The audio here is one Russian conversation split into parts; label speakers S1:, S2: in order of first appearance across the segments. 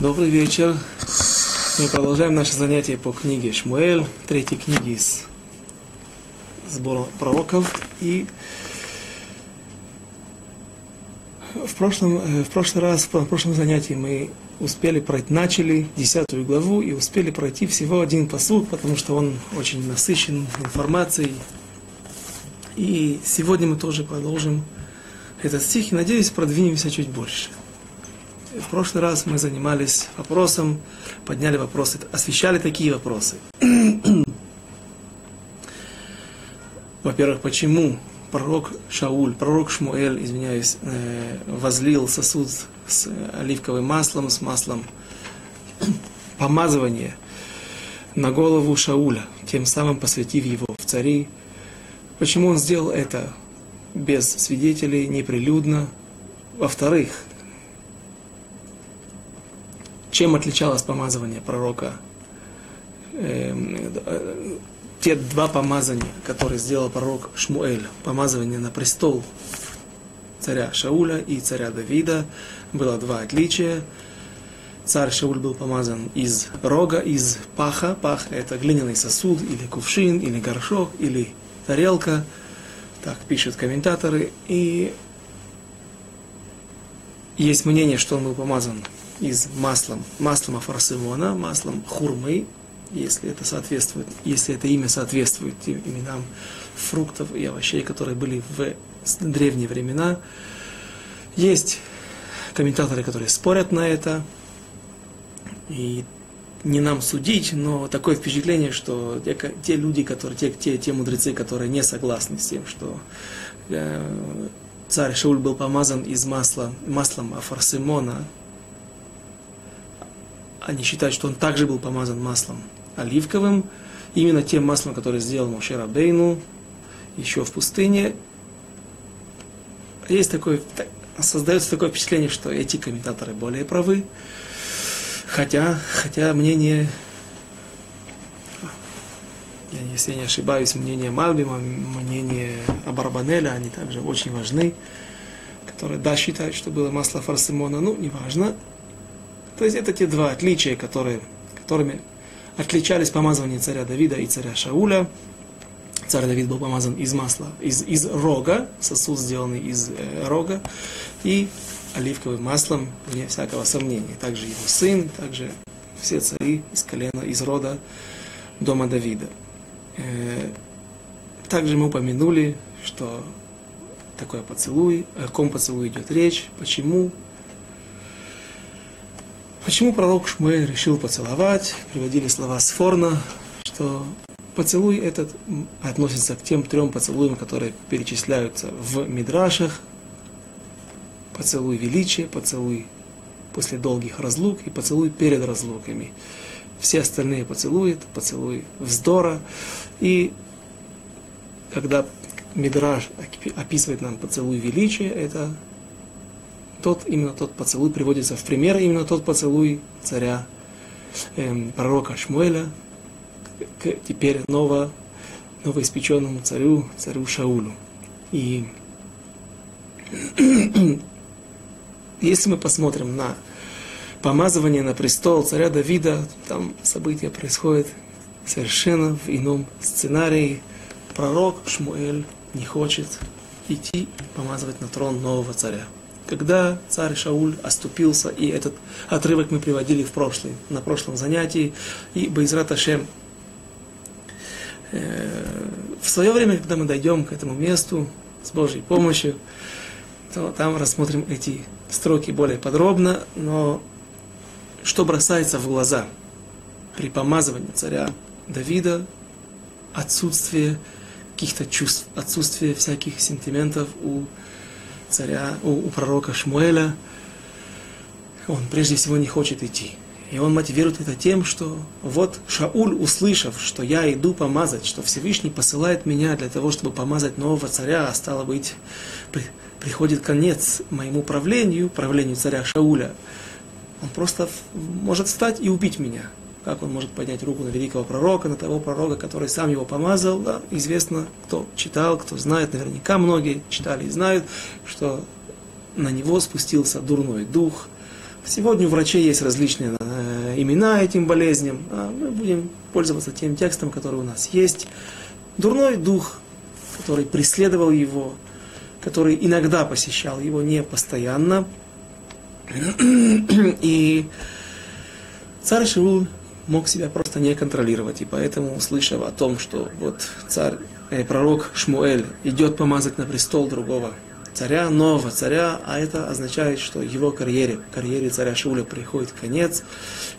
S1: Добрый вечер. Мы продолжаем наше занятие по книге Шмуэль, третьей книге из сбора пророков. И в прошлом, э, в прошлый раз, в прошлом занятии мы успели пройти, начали десятую главу и успели пройти всего один посуд, потому что он очень насыщен информацией. И сегодня мы тоже продолжим этот стих и, надеюсь, продвинемся чуть больше. В прошлый раз мы занимались вопросом, подняли вопросы, освещали такие вопросы. Во-первых, почему пророк Шауль, пророк Шмуэль, извиняюсь, э, возлил сосуд с оливковым маслом, с маслом помазывания на голову Шауля, тем самым посвятив его в цари. Почему он сделал это без свидетелей, неприлюдно? Во-вторых, чем отличалось помазывание пророка? Эм, те два помазания, которые сделал пророк Шмуэль, помазывание на престол царя Шауля и царя Давида, было два отличия. Царь Шауль был помазан из рога, из паха. Пах – это глиняный сосуд, или кувшин, или горшок, или тарелка. Так пишут комментаторы. И есть мнение, что он был помазан из маслом, маслом афарсимона, маслом хурмы, если это соответствует, если это имя соответствует именам фруктов и овощей, которые были в древние времена. Есть комментаторы, которые спорят на это, и не нам судить, но такое впечатление, что те, те люди, которые, те, те, те мудрецы, которые не согласны с тем, что э, царь Шауль был помазан из масла, маслом афарсимона, они считают, что он также был помазан маслом оливковым, именно тем маслом, которое сделал Мошера Бейну еще в пустыне. Есть такое, создается такое впечатление, что эти комментаторы более правы, хотя, хотя мнение, если я не ошибаюсь, мнение Мальбима, мнение Абарбанеля, они также очень важны, которые, да, считают, что было масло фарсимона, ну, неважно, то есть это те два отличия, которые, которыми отличались помазывание царя Давида и царя Шауля. Царь Давид был помазан из масла, из, из рога, сосуд сделанный из э, рога, и оливковым маслом, вне всякого сомнения. Также его сын, также все цари из колена, из рода дома Давида. Э, также мы упомянули, что такое поцелуй, о ком поцелуй идет речь, почему Почему пророк Шмуэль решил поцеловать? Приводили слова Сфорна, что поцелуй этот относится к тем трем поцелуям, которые перечисляются в Мидрашах. Поцелуй величия, поцелуй после долгих разлук и поцелуй перед разлуками. Все остальные поцелуи, это поцелуй вздора. И когда Мидраш описывает нам поцелуй величия, это тот, именно тот поцелуй приводится в пример, именно тот поцелуй царя, эм, пророка Шмуэля, к теперь ново, новоиспеченному царю, царю Шаулю. И если мы посмотрим на помазывание на престол царя Давида, там события происходят совершенно в ином сценарии. Пророк Шмуэль не хочет идти помазывать на трон нового царя когда царь Шауль оступился, и этот отрывок мы приводили в прошлый, на прошлом занятии, и Байзрат Ашем, э, в свое время, когда мы дойдем к этому месту с Божьей помощью, то там рассмотрим эти строки более подробно, но что бросается в глаза при помазывании царя Давида, отсутствие каких-то чувств, отсутствие всяких сентиментов у царя, у, у пророка Шмуэля, он прежде всего не хочет идти. И он мотивирует это тем, что вот Шауль, услышав, что я иду помазать, что Всевышний посылает меня для того, чтобы помазать нового царя, а стало быть, при, приходит конец моему правлению, правлению царя Шауля, он просто может встать и убить меня. Как он может поднять руку на великого пророка, на того пророка, который сам его помазал? Да, известно, кто читал, кто знает, наверняка многие читали и знают, что на него спустился дурной дух. Сегодня у врачей есть различные э, имена этим болезням, а мы будем пользоваться тем текстом, который у нас есть. Дурной дух, который преследовал его, который иногда посещал его, не постоянно. И царь Шиул мог себя просто не контролировать. И поэтому, услышав о том, что вот царь, э, пророк Шмуэль идет помазать на престол другого царя, нового царя, а это означает, что его карьере, карьере царя Шуля приходит конец.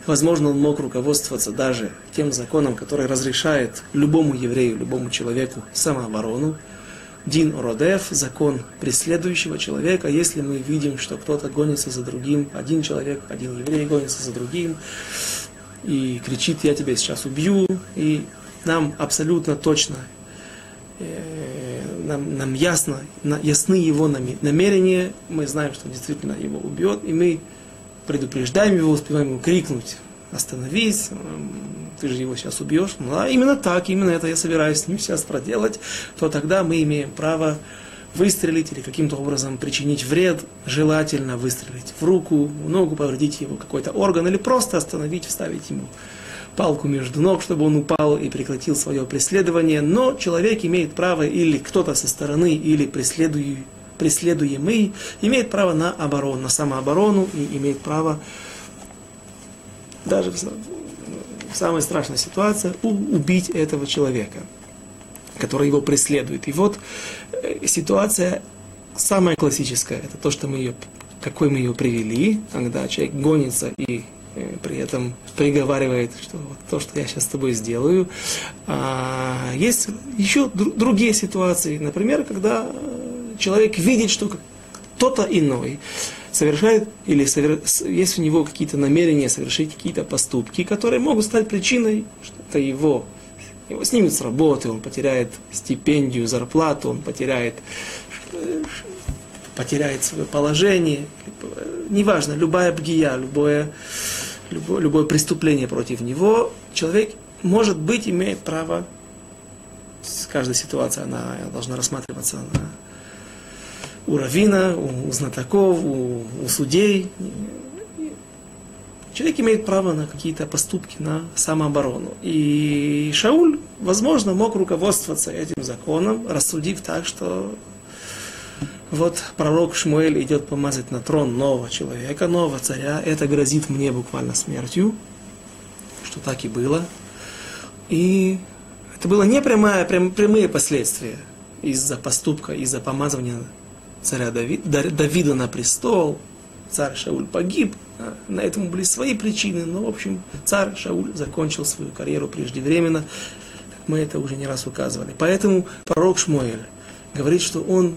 S1: Возможно, он мог руководствоваться даже тем законом, который разрешает любому еврею, любому человеку самооборону. Дин Родев, закон преследующего человека, если мы видим, что кто-то гонится за другим, один человек, один еврей гонится за другим, и кричит, я тебя сейчас убью, и нам абсолютно точно, э, нам, нам ясно, ясны его намерения, мы знаем, что он действительно его убьет, и мы предупреждаем его, успеваем ему крикнуть, остановись, ты же его сейчас убьешь. Ну, а именно так, именно это я собираюсь с ним сейчас проделать, то тогда мы имеем право выстрелить или каким-то образом причинить вред, желательно выстрелить в руку, в ногу, повредить его какой-то орган или просто остановить, вставить ему палку между ног, чтобы он упал и прекратил свое преследование. Но человек имеет право, или кто-то со стороны, или преследуемый, имеет право на оборону, на самооборону и имеет право даже в самой страшной ситуации убить этого человека который его преследует. И вот э, ситуация самая классическая, это то, что мы ее, какой мы ее привели, когда человек гонится и э, при этом приговаривает, что вот то, что я сейчас с тобой сделаю. А есть еще другие ситуации, например, когда э, человек видит, что кто-то иной совершает или совер... есть у него какие-то намерения совершить какие-то поступки, которые могут стать причиной, что это его его снимут с работы, он потеряет стипендию, зарплату, он потеряет, потеряет свое положение. Неважно, любая бгия, любое, любое, любое преступление против него, человек, может быть, имеет право, каждая ситуация, она должна рассматриваться на, у равина, у знатоков, у, у судей, человек имеет право на какие-то поступки, на самооборону. И Шауль, возможно, мог руководствоваться этим законом, рассудив так, что вот пророк Шмуэль идет помазать на трон нового человека, нового царя. Это грозит мне буквально смертью, что так и было. И это было не прямая, прям, прямые последствия из-за поступка, из-за помазывания царя Давида, Давида на престол. Царь Шауль погиб, а, на этом были свои причины, но, в общем, царь Шауль закончил свою карьеру преждевременно, как мы это уже не раз указывали. Поэтому пророк Шмуэль говорит, что он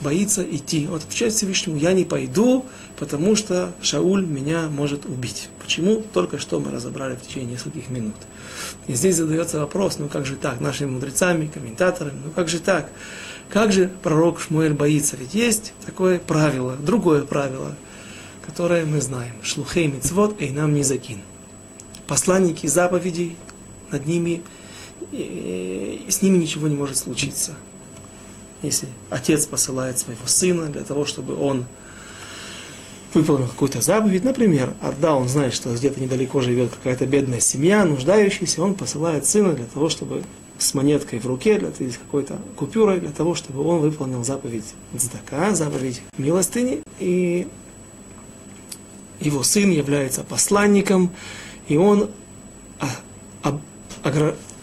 S1: боится идти. Он отвечает Всевышнему, я не пойду, потому что Шауль меня может убить. Почему? Только что мы разобрали в течение нескольких минут. И здесь задается вопрос, ну как же так, нашими мудрецами, комментаторами, ну как же так? Как же пророк Шмуэль боится? Ведь есть такое правило, другое правило – которое мы знаем. Шлухей мицвод и нам не закин. Посланники заповедей, над ними, с ними ничего не может случиться. Если отец посылает своего сына для того, чтобы он выполнил какую-то заповедь, например, отдал, он знает, что где-то недалеко живет какая-то бедная семья, нуждающаяся, он посылает сына для того, чтобы с монеткой в руке, для, или с какой-то купюрой, для того, чтобы он выполнил заповедь цдака, заповедь милостыни, и его сын является посланником, и он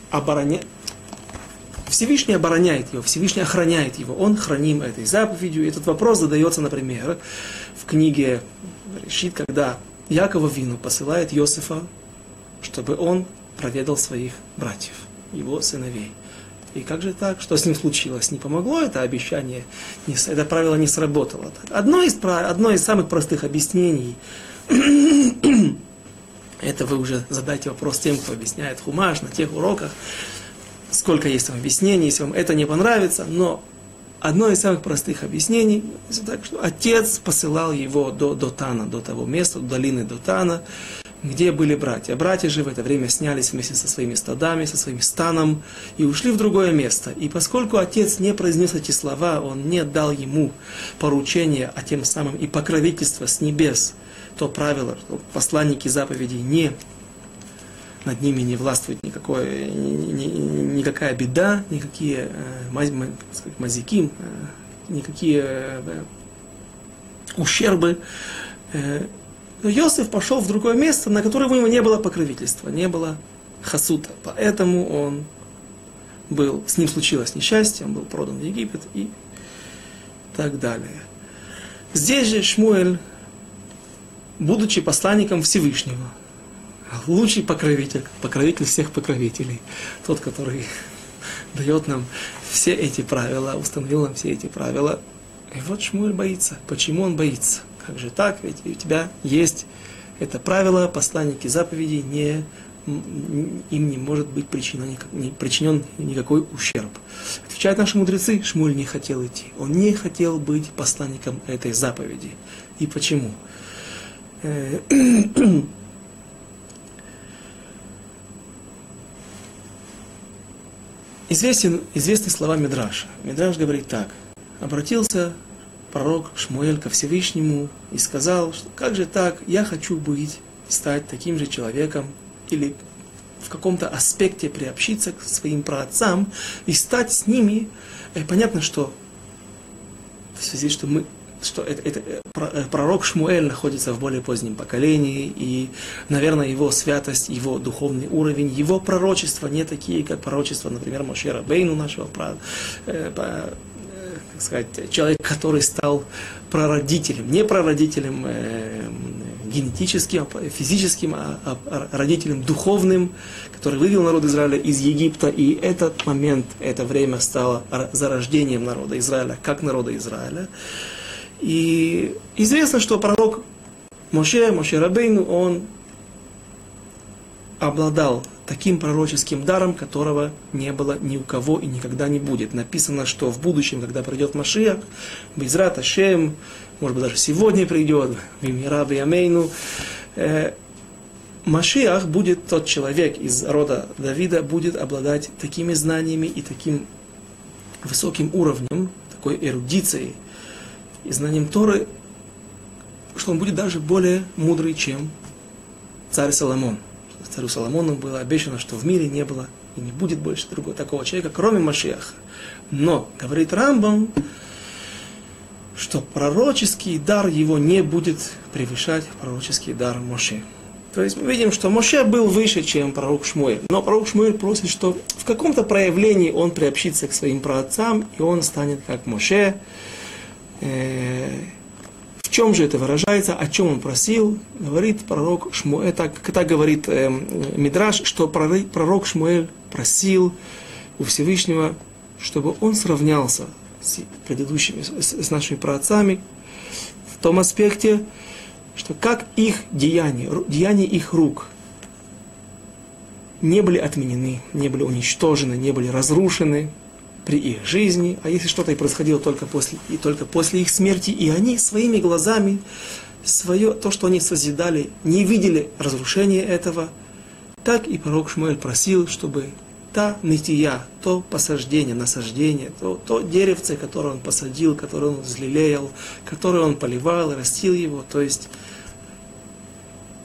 S1: обороняет, Всевышний обороняет его, Всевышний охраняет его, он храним этой заповедью. Этот вопрос задается, например, в книге Решит, когда Якова Вину посылает Иосифа, чтобы он проведал своих братьев, его сыновей. И как же так? Что с ним случилось? Не помогло это обещание? это правило не сработало. Одно из, одно из самых простых объяснений Это вы уже задайте вопрос тем, кто объясняет хумаш на тех уроках, сколько есть там объяснений, если вам это не понравится, но одно из самых простых объяснений, так что отец посылал его до Дотана, до того места, до долины Дотана, где были братья. Братья же в это время снялись вместе со своими стадами, со своим станом и ушли в другое место. И поскольку отец не произнес эти слова, он не дал ему поручения, а тем самым и покровительство с небес, то правило, что посланники заповедей не над ними не властвует никакое, ни, ни, никакая беда, никакие э, маз, сказать, мазики, э, никакие э, ущербы. Э, Йосиф пошел в другое место, на которое у него не было покровительства, не было хасута. Поэтому он был, с ним случилось несчастье, он был продан в Египет и так далее. Здесь же Шмуэль, будучи посланником Всевышнего, лучший покровитель, покровитель всех покровителей, тот, который дает нам все эти правила, установил нам все эти правила. И вот Шмуэль боится. Почему он боится? Как же так? Ведь у тебя есть это правило, посланники заповедей, не, им не может быть причинен, не причинен никакой ущерб. Отвечают наши мудрецы, Шмуль не хотел идти. Он не хотел быть посланником этой заповеди. И почему? Э, Известен, известны слова Мидраша. Мидраш говорит так. Обратился пророк Шмуэль ко Всевышнему и сказал, что как же так, я хочу быть, стать таким же человеком или в каком-то аспекте приобщиться к своим праотцам и стать с ними. И понятно, что в связи, что мы что это, это, э, э, пророк Шмуэль находится в более позднем поколении, и, наверное, его святость, его духовный уровень, его пророчества не такие, как пророчества, например, Мошера Бейну, нашего э, сказать, человек, который стал прародителем, не прародителем э, генетическим, физическим, а, а родителем духовным, который вывел народ Израиля из Египта, и этот момент, это время стало зарождением народа Израиля, как народа Израиля. И известно, что пророк Моше, Моше Рабейну, он обладал таким пророческим даром, которого не было ни у кого и никогда не будет. Написано, что в будущем, когда придет Машиах, Безрат Ашем, может быть даже сегодня придет, Вимира Ямейну, э, Машиах будет тот человек из рода Давида, будет обладать такими знаниями и таким высоким уровнем, такой эрудицией и знанием Торы, что он будет даже более мудрый, чем царь Соломон царю Соломону было обещано, что в мире не было и не будет больше другого такого человека, кроме Машеха. Но, говорит Рамбам, что пророческий дар его не будет превышать пророческий дар Моше. То есть мы видим, что Моше был выше, чем пророк Шмуэль. Но пророк Шмуэль просит, что в каком-то проявлении он приобщится к своим праотцам, и он станет как Моше. Чем же это выражается, о чем он просил? Говорит пророк Шмуэль, так, так говорит э, Мидраш, что пророк Шмуэль просил у Всевышнего, чтобы он сравнялся с предыдущими, с, с нашими праотцами в том аспекте, что как их деяния, деяния их рук не были отменены, не были уничтожены, не были разрушены, при их жизни, а если что-то и происходило только после, и только после их смерти, и они своими глазами, свое, то, что они созидали, не видели разрушения этого, так и пророк Шмуэль просил, чтобы та нытия, то посаждение, насаждение, то, то деревце, которое он посадил, которое он взлелеял, которое он поливал растил его, то есть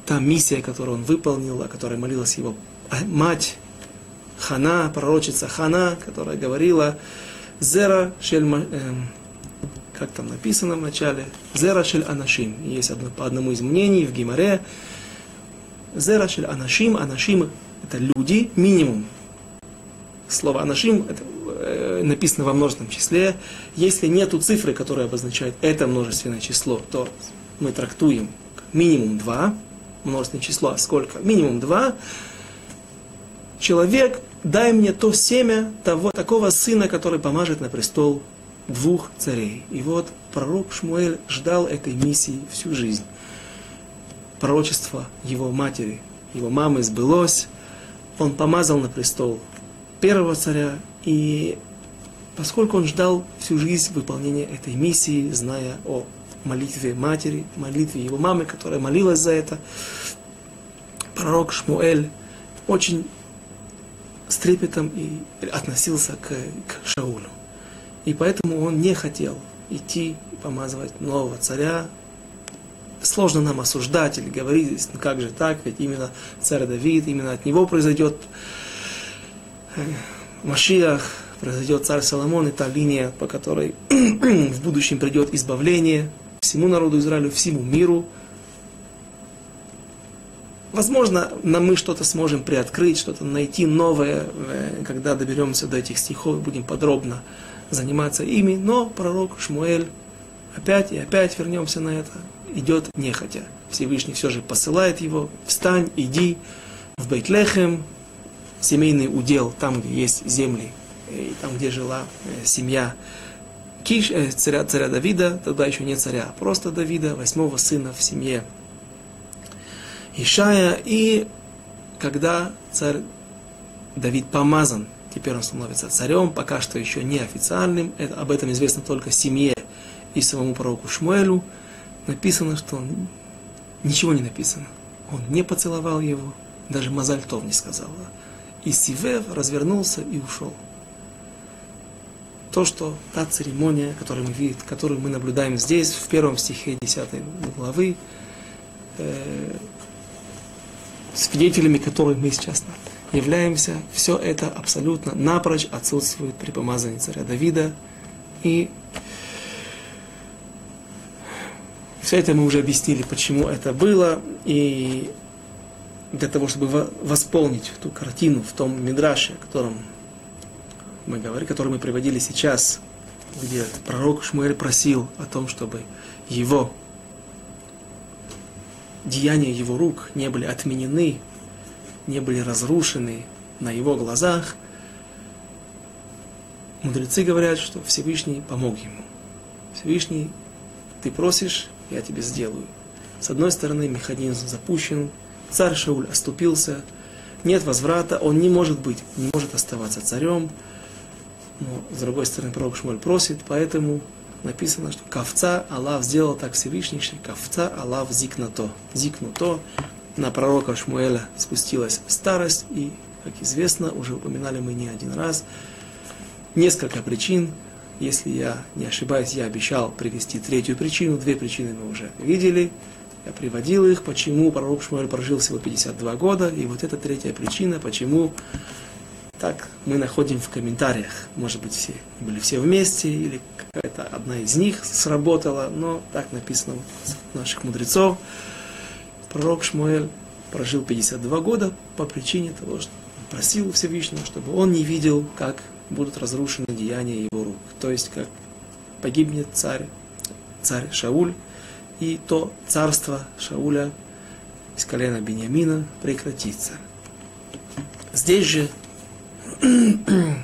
S1: та миссия, которую он выполнил, о которой молилась его мать, Хана, пророчица Хана, которая говорила Зера шель, э, как там написано в начале, Зера шель анашим. Есть одно, по одному из мнений в Гимаре. Зера шель анашим, анашим это люди, минимум. Слово анашим это, э, написано во множественном числе. Если нету цифры, которая обозначает это множественное число, то мы трактуем минимум два, множественное число, а сколько? Минимум два. Человек дай мне то семя того, такого сына, который помажет на престол двух царей. И вот пророк Шмуэль ждал этой миссии всю жизнь. Пророчество его матери, его мамы сбылось. Он помазал на престол первого царя. И поскольку он ждал всю жизнь выполнения этой миссии, зная о молитве матери, молитве его мамы, которая молилась за это, пророк Шмуэль очень с трепетом и относился к, к Шаулю. И поэтому он не хотел идти помазывать нового царя. Сложно нам осуждать или говорить, как же так, ведь именно царь Давид, именно от него произойдет э, Машиах, произойдет царь Соломон, и та линия, по которой в будущем придет избавление всему народу Израилю, всему миру. Возможно, нам мы что-то сможем приоткрыть, что-то найти новое, э, когда доберемся до этих стихов, будем подробно заниматься ими, но пророк Шмуэль, опять и опять вернемся на это, идет нехотя. Всевышний все же посылает его, встань, иди в Бейтлехем, семейный удел, там, где есть земли, и там, где жила э, семья Киш, э, царя, царя Давида, тогда еще не царя, а просто Давида, восьмого сына в семье Ишая, и когда царь Давид помазан теперь он становится царем, пока что еще не официальным, это, об этом известно только семье и самому пророку Шмуэлю, написано, что он, ничего не написано. Он не поцеловал его, даже Мазальтов не сказал. И Сивев развернулся и ушел. То, что та церемония, которую мы, видим, которую мы наблюдаем здесь, в первом стихе 10 главы, э, свидетелями которой мы сейчас являемся, все это абсолютно напрочь отсутствует при помазании царя Давида. И все это мы уже объяснили, почему это было. И для того, чтобы восполнить ту картину в том мидраше, о котором мы говорили, который мы приводили сейчас, где пророк Шмуэль просил о том, чтобы его деяния его рук не были отменены не были разрушены на его глазах, мудрецы говорят, что Всевышний помог ему. Всевышний, ты просишь, я тебе сделаю. С одной стороны, механизм запущен, царь Шауль оступился, нет возврата, он не может быть, не может оставаться царем. Но, с другой стороны, пророк Шмоль просит, поэтому написано, что ковца Аллах сделал так Всевышний, что ковца Аллах зикнато. Зикнуто, на пророка Шмуэля спустилась старость, и, как известно, уже упоминали мы не один раз, несколько причин. Если я не ошибаюсь, я обещал привести третью причину, две причины мы уже видели, я приводил их, почему пророк Шмуэль прожил всего 52 года, и вот эта третья причина, почему так мы находим в комментариях. Может быть, все были все вместе, или какая-то одна из них сработала, но так написано у наших мудрецов пророк Шмуэль прожил 52 года по причине того, что просил Всевышнего, чтобы он не видел, как будут разрушены деяния его рук. То есть, как погибнет царь, царь Шауль, и то царство Шауля из колена Бениамина прекратится. Здесь же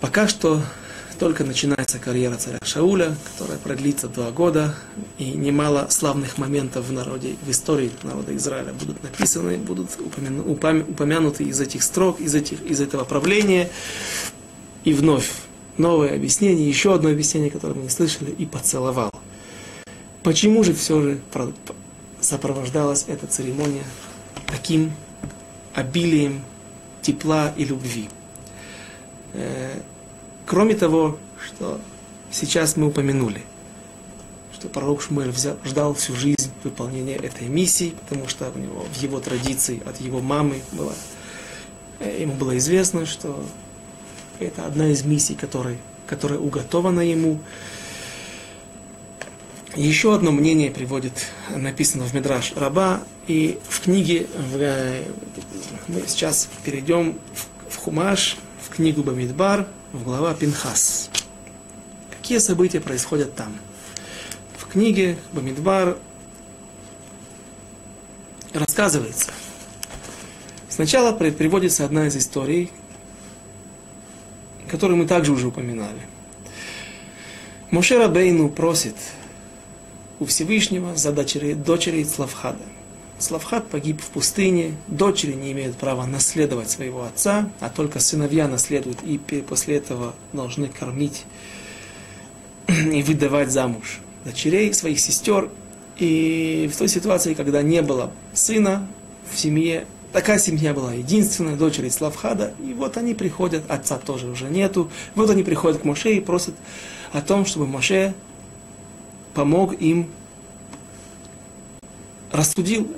S1: пока что только начинается карьера царя Шауля, которая продлится два года, и немало славных моментов в народе, в истории народа Израиля будут написаны, будут упомяну, упомянуты из этих строк, из, этих, из этого правления. И вновь новое объяснение, еще одно объяснение, которое мы не слышали, и поцеловал. Почему же все же сопровождалась эта церемония таким обилием тепла и любви? Э, Кроме того, что сейчас мы упомянули, что пророк Шмуэль взял, ждал всю жизнь выполнения этой миссии, потому что у него, в его традиции от его мамы было, э, ему было известно, что это одна из миссий, которая, которая уготована ему. Еще одно мнение приводит, написано в Мидраш Раба, и в книге, в, э, мы сейчас перейдем в, в Хумаш, в книгу Бамидбар, в глава Пинхас. Какие события происходят там? В книге Бамидбар рассказывается. Сначала приводится одна из историй, которую мы также уже упоминали. Мошера Бейну просит у Всевышнего за дочерей, дочерей Славхада. Славхат погиб в пустыне, дочери не имеют права наследовать своего отца, а только сыновья наследуют и после этого должны кормить и выдавать замуж дочерей своих сестер. И в той ситуации, когда не было сына в семье, такая семья была единственная, дочери Славхада, и вот они приходят, отца тоже уже нету, вот они приходят к Моше и просят о том, чтобы Моше помог им, рассудил,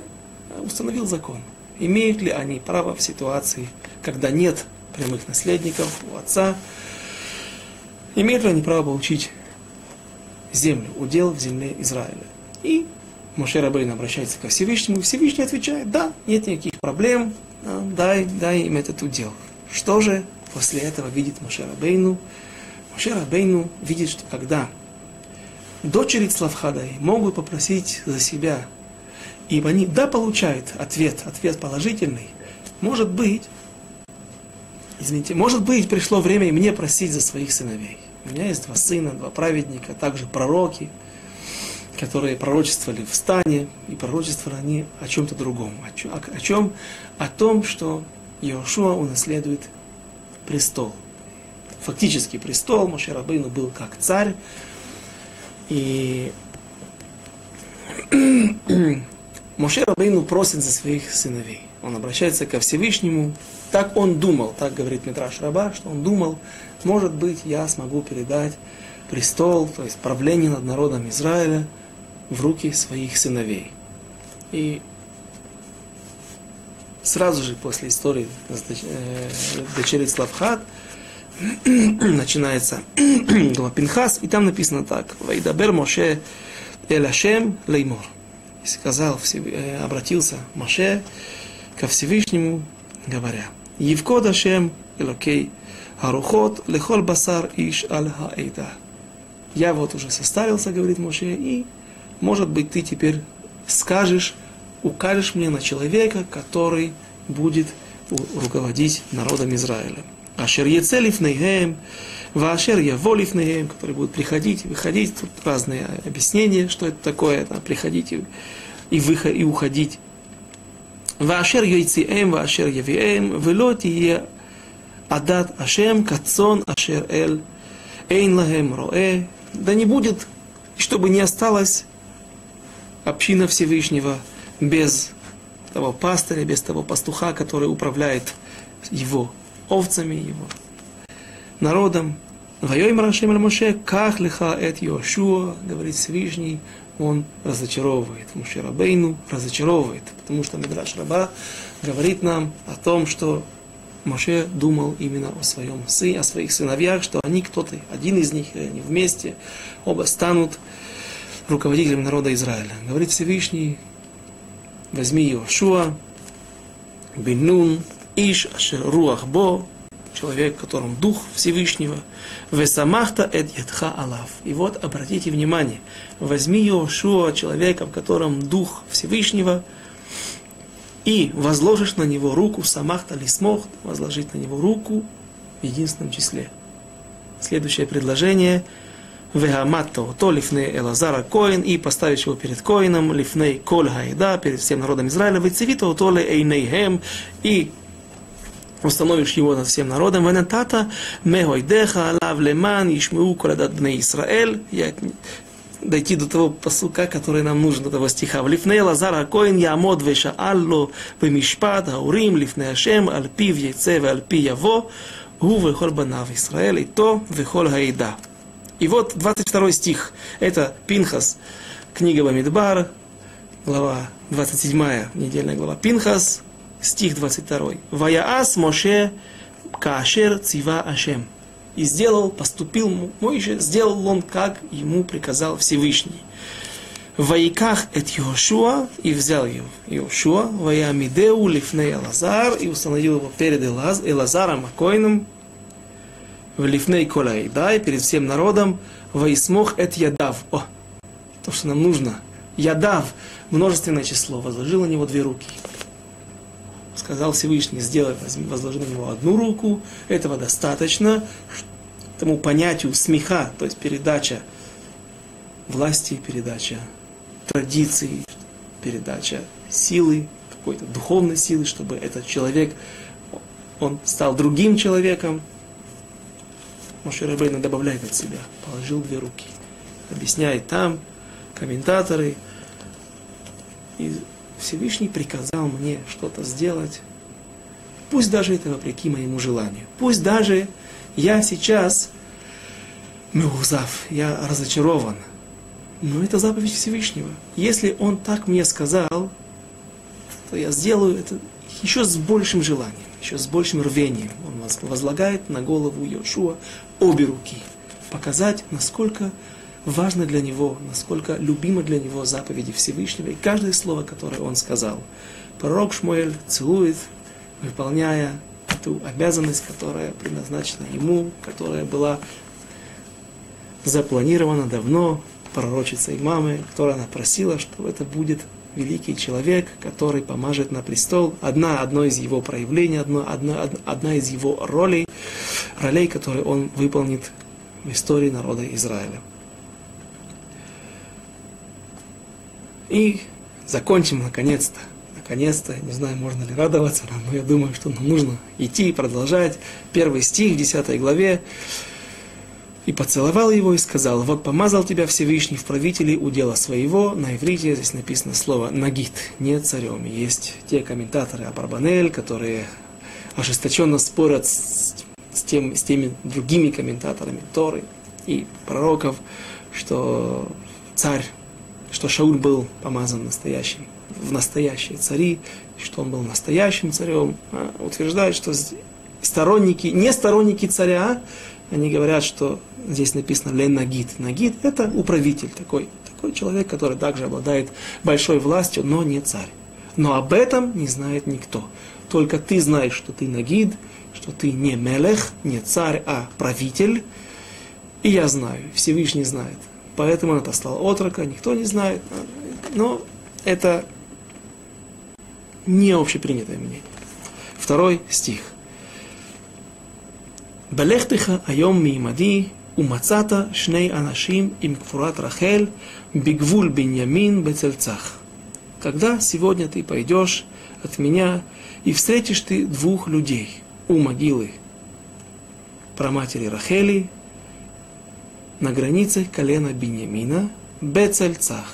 S1: установил закон. Имеют ли они право в ситуации, когда нет прямых наследников у отца, имеют ли они право получить землю, удел в земле Израиля. И Моше Рабейн обращается ко Всевышнему, и Всевышний отвечает, да, нет никаких проблем, дай, дай им этот удел. Что же после этого видит Моше Рабейну? Моше Рабейну видит, что когда дочери Славхадай могут попросить за себя, и они, да, получают ответ, ответ положительный, может быть, извините, может быть, пришло время и мне просить за своих сыновей. У меня есть два сына, два праведника, также пророки, которые пророчествовали в стане, и пророчествовали они о чем-то другом. О чем? О, чем? О том, что Иошуа унаследует престол. Фактически престол Моше Рабейну был как царь, и Моше Рабейну просит за своих сыновей. Он обращается ко Всевышнему. Так он думал, так говорит Митраш Раба, что он думал, может быть, я смогу передать престол, то есть правление над народом Израиля в руки своих сыновей. И сразу же после истории э, дочери Славхат начинается глава Пинхас, и там написано так. Вайдабер Моше Элашем Леймор. И сказал, э, обратился Моше ко Всевышнему, говоря, Евкод Ашем Элокей Арухот лехол басар иш аль хаэйда. Я вот уже составился, говорит Моше, и, может быть, ты теперь скажешь, укажешь мне на человека, который будет руководить народом Израиля. Ашер Ецелив Нейгем, Вашер Яволив Нейгем, который будет приходить выходить. Тут разные объяснения, что это такое, там, приходить и, и, выход, и уходить. Вашер Йойциэм, Вашер Явиэм, Велоти Адат Ашем Кацон Ашер Эль Эйн Лагем Роэ. Да не будет, чтобы не осталась община Всевышнего без того пастыря, без того пастуха, который управляет его овцами, его народом. Марашем Аль Моше, как лиха эт Йошуа, говорит Всевышний, он разочаровывает. Муше Рабейну разочаровывает, потому что Мидраш Раба говорит нам о том, что Моше думал именно о своем сыне, о своих сыновьях, что они кто-то, один из них, они вместе, оба станут руководителем народа Израиля. Говорит Всевышний, возьми Иошуа, Бенун, Иш, Ашер Руах Бо, человек, в котором дух Всевышнего, Весамахта эд ядха алав. И вот обратите внимание, возьми Иошуа, человека, в котором дух Всевышнего, и возложишь на него руку, самахта лисмох, возложить на него руку в единственном числе. Следующее предложение. Вегаматто, то лифней Элазара Коин, и поставишь его перед Коином, лифней Коль Хайда, перед всем народом Израиля, вецевито то ли Эйнейхем, и установишь его над всем народом, венатата мегойдеха алав леман ишмеу коладат бней Исраэль, дойти до того посука, который нам нужен, до того стиха. В лифней Лазара Коин Ямод Веша Алло Бемишпат Аурим Лифней Ашем Аль Пив Яйце Аль Пи Яво Гу Вехол Банав Исраэль и то Вехол Хаида. И вот 22 стих. Это Пинхас, книга Бамидбар, глава 27, недельная глава Пинхас, стих 22. Ваяас Моше Каашер Цива Ашем и сделал, поступил Мойше, сделал он, как ему приказал Всевышний. В Ваиках эт Йошуа, и взял его Йошуа, Ваямидеу лифней Элазар, и установил его перед Элаз, Элазаром Акоином, в лифней Колаидай, перед всем народом, Ваисмох эт Ядав. О, то, что нам нужно. Ядав, множественное число, возложил на него две руки. Сказал Всевышний, сделай, возложи на него одну руку, этого достаточно, тому понятию смеха, то есть передача власти, передача традиций, передача силы, какой-то духовной силы, чтобы этот человек, он стал другим человеком. Моше Рабейна добавляет от себя, положил две руки. Объясняет там комментаторы, и Всевышний приказал мне что-то сделать, пусть даже это вопреки моему желанию, пусть даже я сейчас меузав, я разочарован, но это заповедь Всевышнего. Если он так мне сказал, то я сделаю это еще с большим желанием, еще с большим рвением. Он возлагает на голову Йошуа обе руки. Показать, насколько важно для него, насколько любимо для него заповеди Всевышнего и каждое слово, которое он сказал. Пророк Шмуэль целует, выполняя ту обязанность, которая предназначена ему, которая была запланирована давно пророчицей мамы, которая она просила, что это будет великий человек, который помажет на престол. Одна, одно из его проявлений, одно, одна, одна из его ролей, ролей, которые он выполнит в истории народа Израиля. И закончим наконец-то. Наконец-то, не знаю, можно ли радоваться но я думаю, что нам нужно идти и продолжать. Первый стих в 10 главе. И поцеловал его и сказал, вот помазал тебя Всевышний в правителей удела своего. На иврите здесь написано слово «нагит», не царем. Есть те комментаторы Абарбанель, которые ожесточенно спорят с, с, тем, с теми другими комментаторами Торы и пророков, что царь, что Шауль был помазан настоящим, в настоящие цари, что он был настоящим царем, а утверждают, что сторонники, не сторонники царя, они говорят, что здесь написано лен нагид. Нагид – это управитель такой, такой человек, который также обладает большой властью, но не царь. Но об этом не знает никто. Только ты знаешь, что ты нагид, что ты не мелех, не царь, а правитель. И я знаю, Всевышний знает. Поэтому она отослал отрока, никто не знает. Но это не общепринятое мнение. Второй стих. Балехтыха айом миимади умацата шней анашим им кфурат рахель бигвуль биньямин бецельцах. Когда сегодня ты пойдешь от меня и встретишь ты двух людей у могилы про матери Рахели на границе колена Беньямина Бецельцах.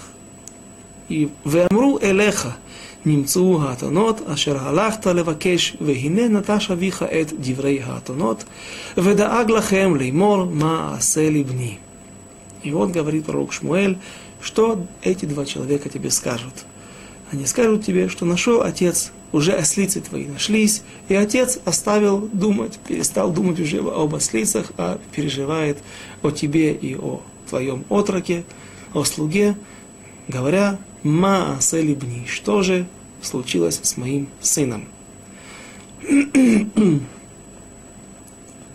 S1: И «Веамру элеха» נמצאו האתונות אשר הלכת לבקש, והנה נטש אביך את דברי האתונות, ודאג לכם לאמור, מה אעשה לבני. И вот говорит пророк Шмуэль, что эти два человека тебе скажут. Они скажут тебе, что нашел отец, уже ослицы твои нашлись, и отец оставил думать, перестал думать уже об ослицах, а переживает о тебе и о твоем отроке, о слуге, говоря, Ма Аселибни, что же случилось с моим сыном?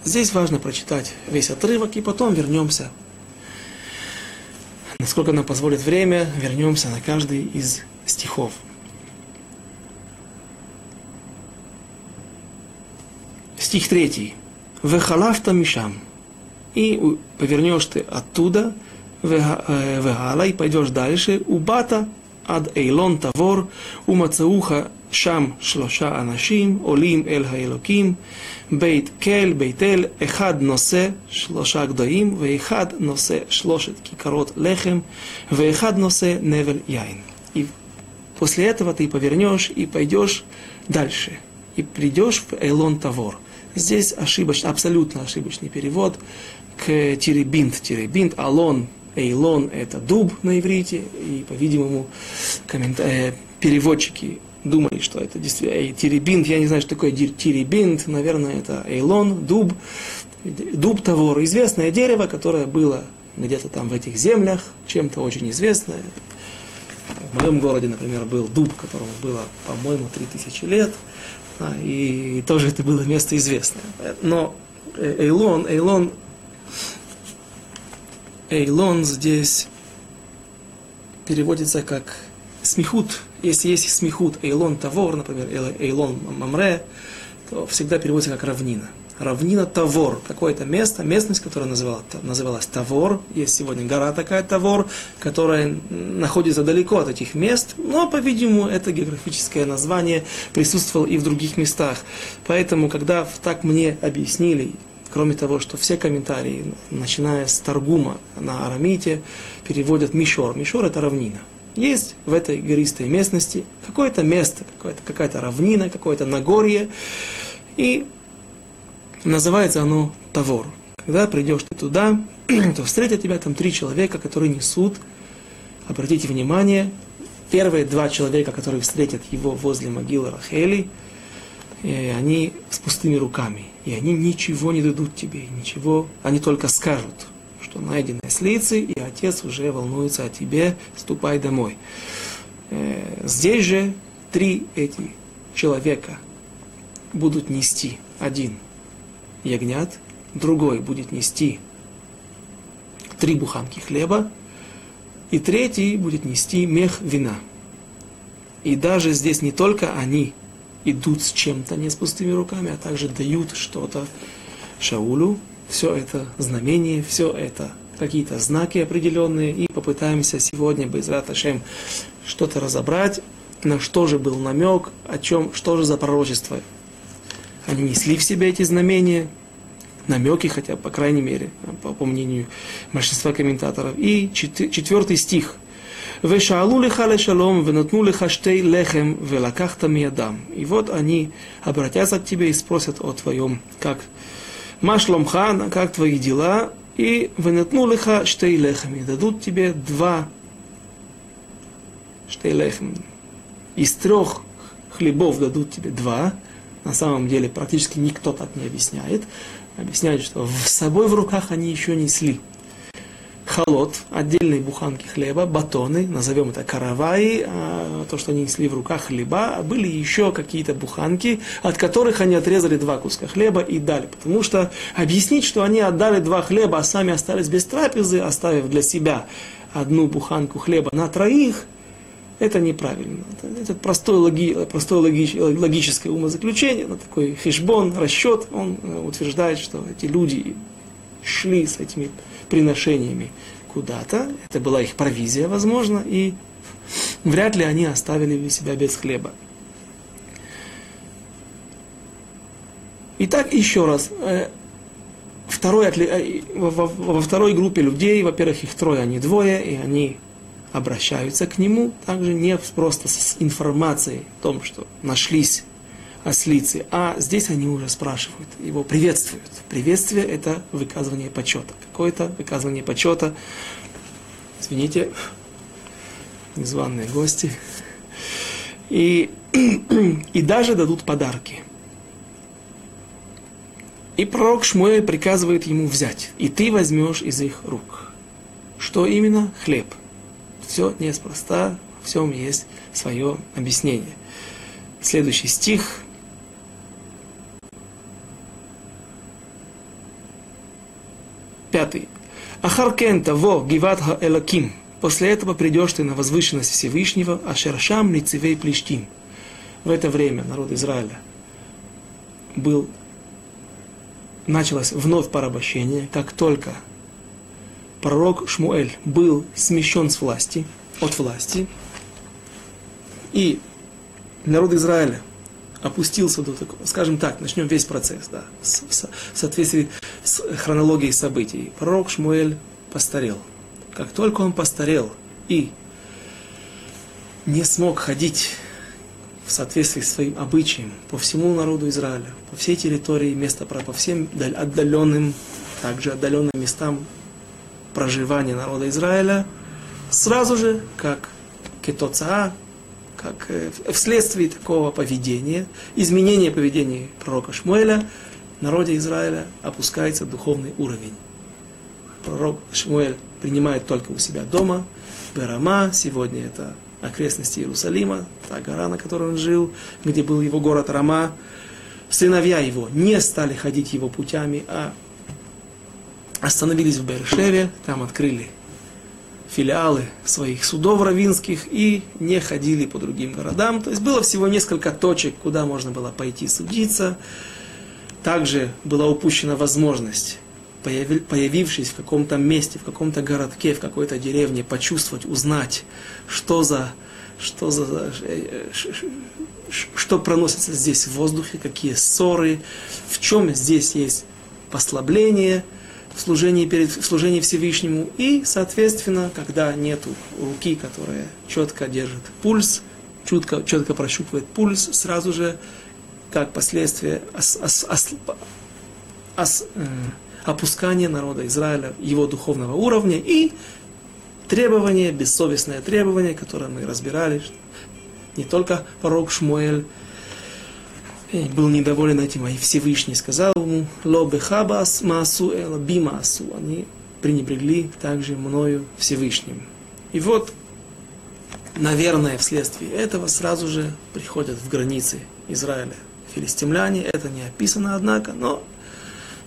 S1: Здесь важно прочитать весь отрывок и потом вернемся. Насколько нам позволит время, вернемся на каждый из стихов. стих 3. Вехалавта мишам. И повернешь ты оттуда, э, вегала, и пойдешь дальше. Убата ад эйлон тавор, умацауха шам шлоша анашим, олим эль хайлоким бейт кель, бейт эль, эхад носе шлоша гдоим, веэхад носе шлошет кикарот лехем, веэхад носе невель яйн. И после этого ты повернешь и пойдешь дальше. И придешь в Эйлон Тавор – Здесь ошибочный, абсолютно ошибочный перевод к Тиребинт. Тиребинт, Алон, Эйлон – это дуб на иврите, и, по-видимому, коммент... э, переводчики думали, что это действительно э, теребинт. Я не знаю, что такое теребинт. Наверное, это эйлон, дуб. Дуб Тавор – известное дерево, которое было где-то там в этих землях, чем-то очень известное. В моем городе, например, был дуб, которому было, по-моему, 3000 лет. А, и тоже это было место известное. Но э, Эйлон, Эйлон Эйлон здесь переводится как смехут. Если есть смехут Эйлон Тавор, например, Эйлон Мамре, то всегда переводится как равнина. Равнина Тавор, какое-то место, местность, которая называлась, называлась Тавор. Есть сегодня гора такая Тавор, которая находится далеко от этих мест, но, по-видимому, это географическое название присутствовало и в других местах. Поэтому, когда так мне объяснили, Кроме того, что все комментарии, начиная с Таргума на арамите, переводят Мишор. Мишор – это равнина. Есть в этой гористой местности какое-то место, какая-то равнина, какое-то Нагорье, и называется оно Тавор. Когда придешь ты туда, то встретят тебя там три человека, которые несут, обратите внимание, первые два человека, которые встретят его возле могилы Рахели, и они с пустыми руками, и они ничего не дадут тебе, ничего, они только скажут – что найдены слицы, и отец уже волнуется о тебе, ступай домой. Э, здесь же три эти человека будут нести. Один ягнят, другой будет нести три буханки хлеба, и третий будет нести мех вина. И даже здесь не только они идут с чем-то, не с пустыми руками, а также дают что-то Шаулю, все это знамение, все это какие-то знаки определенные, и попытаемся сегодня, без Раташем, что-то разобрать, на что же был намек, о чем, что же за пророчество. Они несли в себе эти знамения, намеки, хотя, по крайней мере, по, по мнению большинства комментаторов. И четвертый стих. «Вешаалу леха леха штей лехем, велакахта миядам». И вот они обратятся к тебе и спросят о твоем, как Машломхан, как твои дела? И вынатну лиха штейлехами. Дадут тебе два штейлехами. Из трех хлебов дадут тебе два. На самом деле практически никто так не объясняет. Объясняют, что с собой в руках они еще несли холод, отдельные буханки хлеба, батоны, назовем это караваи, а то, что они несли в руках хлеба, были еще какие-то буханки, от которых они отрезали два куска хлеба и дали. Потому что объяснить, что они отдали два хлеба, а сами остались без трапезы, оставив для себя одну буханку хлеба на троих, это неправильно. Это, простое, логи, простое логи, логическое умозаключение, на такой хешбон, расчет. Он э, утверждает, что эти люди шли с этими приношениями куда-то. Это была их провизия, возможно, и вряд ли они оставили себя без хлеба. Итак, еще раз. Э, второй, э, во, во второй группе людей, во-первых, их трое, они двое, и они обращаются к нему также не просто с информацией о том, что нашлись ослицы, а здесь они уже спрашивают, его приветствуют. Приветствие – это выказывание почета. Какое-то выказывание почета. Извините, незваные гости. И, и даже дадут подарки. И пророк Шмуэль приказывает ему взять. И ты возьмешь из их рук. Что именно? Хлеб. Все неспроста, в всем есть свое объяснение. Следующий стих, Пятый. Ахаркен того гиват элаким. После этого придешь ты на возвышенность Всевышнего, а шершам лицевей плештим. В это время народ Израиля был, началось вновь порабощение, как только пророк Шмуэль был смещен с власти, от власти, и народ Израиля опустился до такого, скажем так, начнем весь процесс, да, в, соответствии с хронологией событий. Пророк Шмуэль постарел. Как только он постарел и не смог ходить в соответствии с своим обычаем по всему народу Израиля, по всей территории места, по всем отдаленным, также отдаленным местам проживания народа Израиля, сразу же, как кетоцаа, как э, вследствие такого поведения, изменения поведения пророка Шмуэля, в народе Израиля опускается духовный уровень. Пророк Шмуэль принимает только у себя дома, Берама, сегодня это окрестности Иерусалима, та гора, на которой он жил, где был его город Рама. Сыновья его не стали ходить его путями, а остановились в Бершеве, там открыли филиалы своих судов равинских и не ходили по другим городам. То есть было всего несколько точек, куда можно было пойти судиться. Также была упущена возможность, появившись в каком-то месте, в каком-то городке, в какой-то деревне, почувствовать, узнать, что за, что за, что проносится здесь в воздухе, какие ссоры, в чем здесь есть послабление – служении, перед, в служении Всевышнему. И, соответственно, когда нет руки, которая четко держит пульс, четко, четко прощупывает пульс, сразу же, как последствие ос, ос, ос, ос, э, опускания народа Израиля, его духовного уровня и требование, бессовестное требование, которое мы разбирали, не только пророк Шмуэль был недоволен этим, а и Всевышний сказал ему, «Ло бехабас маасу эла бимаасу». Они пренебрегли также мною Всевышним. И вот, наверное, вследствие этого сразу же приходят в границы Израиля филистимляне. Это не описано, однако, но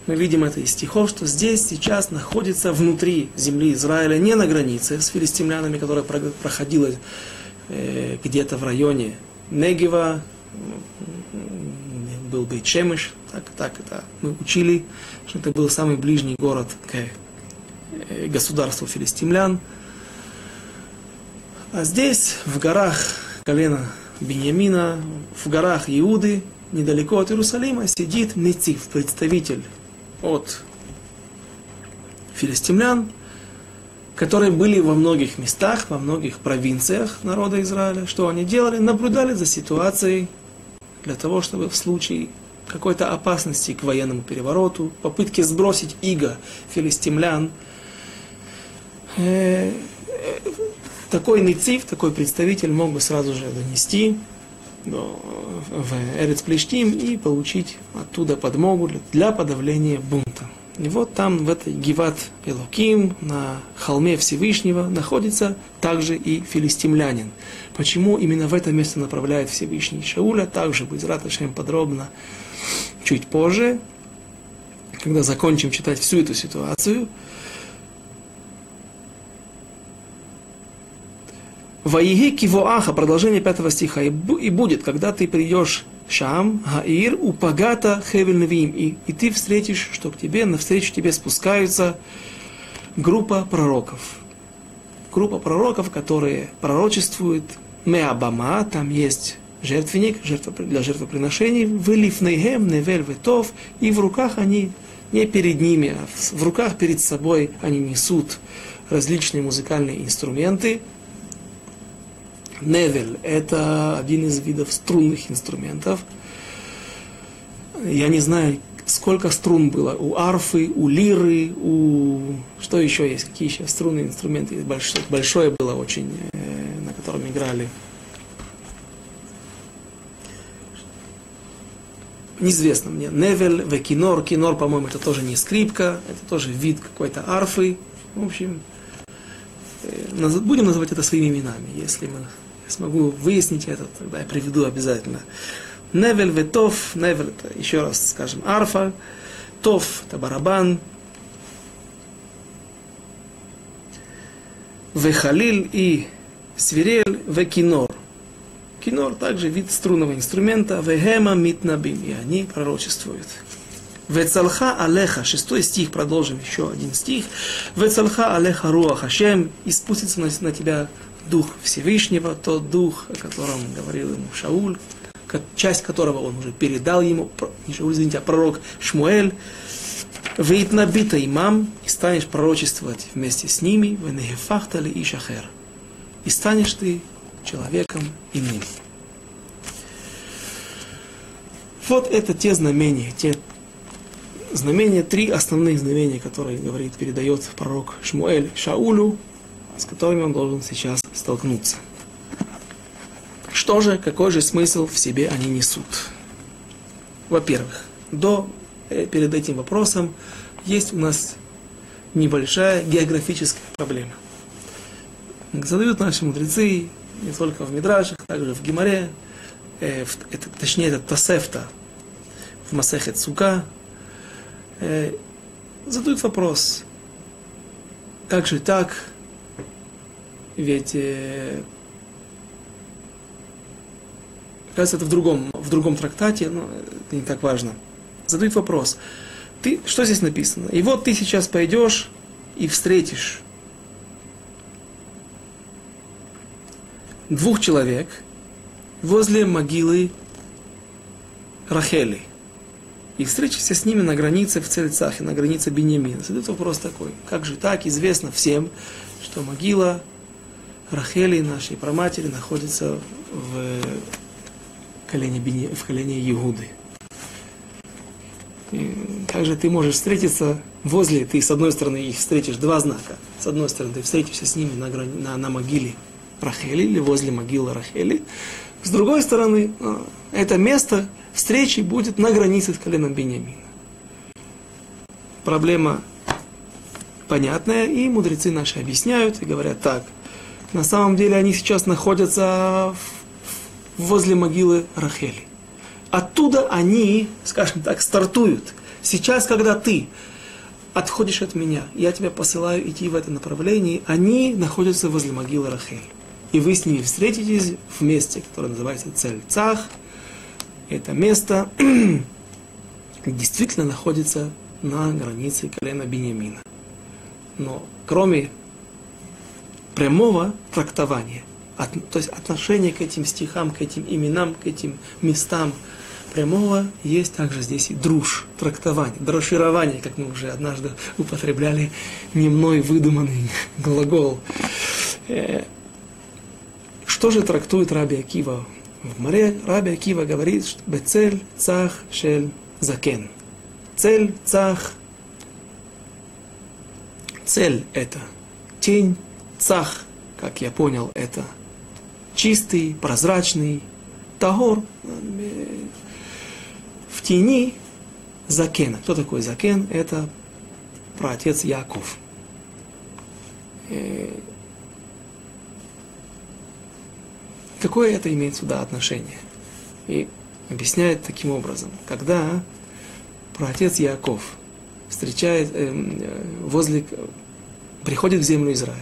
S1: мы видим это из стихов, что здесь сейчас находится внутри земли Израиля, не на границе с филистимлянами, которая проходила э, где-то в районе Негева, был Бейчемыш, так, так это мы учили, что это был самый ближний город к э, государству филистимлян. А здесь, в горах колена Беньямина, в горах Иуды, недалеко от Иерусалима, сидит Нецив, представитель от филистимлян, которые были во многих местах, во многих провинциях народа Израиля. Что они делали? Наблюдали за ситуацией для того, чтобы в случае какой-то опасности к военному перевороту, попытки сбросить иго филистимлян, э, такой нецив, такой представитель мог бы сразу же донести в Эрец Плештим и получить оттуда подмогу для подавления бунта. И вот там, в этой Гиват Элоким, на холме Всевышнего, находится также и филистимлянин. Почему именно в это место направляет Всевышний Шауля, также будет Раташем подробно чуть позже, когда закончим читать всю эту ситуацию. Ваиги кивоаха, продолжение пятого стиха, и будет, когда ты придешь Шам, Гаир, Упагата, Хевель и, и ты встретишь, что к тебе, навстречу тебе спускаются группа пророков. Группа пророков, которые пророчествуют Меабама, там есть жертвенник для жертвоприношений, Велифнейгем, Невель, Ветов, и в руках они, не перед ними, а в руках перед собой они несут различные музыкальные инструменты, Невель – это один из видов струнных инструментов. Я не знаю, сколько струн было у арфы, у лиры, у... Что еще есть? Какие еще струнные инструменты? Большое, большое было очень, на котором играли. Неизвестно мне. Невель, векинор. Кинор, по-моему, это тоже не скрипка, это тоже вид какой-то арфы. В общем, э, будем называть это своими именами, если мы смогу выяснить это, тогда я приведу обязательно. Невель ветов, невель это еще раз скажем арфа, тов это барабан, вехалиль и свирель, векинор. Кинор также вид струнного инструмента, вехема митнабим, и они пророчествуют. Вецалха алеха, шестой стих, продолжим еще один стих. Вецалха алеха руах Хашем, и спустится на, на тебя Дух Всевышнего, тот Дух, о котором говорил ему Шауль, часть которого он уже передал ему, не Шауль, извините, а пророк Шмуэль, «Вейт набита имам, и станешь пророчествовать вместе с ними, венехефахтали и шахер, и станешь ты человеком иным». Вот это те знамения, те знамения, три основных знамения, которые говорит, передает пророк Шмуэль Шаулю, с которыми он должен сейчас столкнуться. Что же, какой же смысл в себе они несут? Во-первых, до, э, перед этим вопросом есть у нас небольшая географическая проблема. Задают наши мудрецы, не только в Мидрашах, также в Гимаре, э, в, это, точнее, это Тосефта, в Масехет Сука, э, задают вопрос, как же так, ведь э, кажется, это в другом, в другом трактате, но это не так важно. Задают вопрос. Ты, что здесь написано? И вот ты сейчас пойдешь и встретишь двух человек возле могилы Рахели. и встретишься с ними на границе в Цельцахе, на границе Беньямина. Задает вопрос такой, как же так, известно всем, что могила Рахели, нашей праматери, находится в колене, Бени, в колене Иуды. И как же ты можешь встретиться возле, ты с одной стороны их встретишь два знака. С одной стороны ты встретишься с ними на, на, на могиле Рахели или возле могилы Рахели. С другой стороны, а, это место встречи будет на границе с коленом Бениамина. Проблема понятная, и мудрецы наши объясняют и говорят так. На самом деле они сейчас находятся возле могилы Рахели. Оттуда они, скажем так, стартуют. Сейчас, когда ты отходишь от меня, я тебя посылаю идти в это направление, они находятся возле могилы Рахель. И вы с ними встретитесь в месте, которое называется Цель Цах. Это место действительно находится на границе колена Бениамина. Но кроме прямого трактования, от, то есть отношение к этим стихам, к этим именам, к этим местам прямого, есть также здесь и друж, трактование, дроширование, как мы уже однажды употребляли не мной выдуманный глагол. Э, что же трактует Раби Акива? В море Раби Акива говорит, что бецель цах шель закен. Цель цах. Цель это тень, цах, как я понял, это чистый, прозрачный, тагор, в тени Закена. Кто такой Закен? Это праотец Яков. Э, какое это имеет сюда отношение? И объясняет таким образом. Когда праотец Яков встречает э, э возле, приходит в землю Израиля,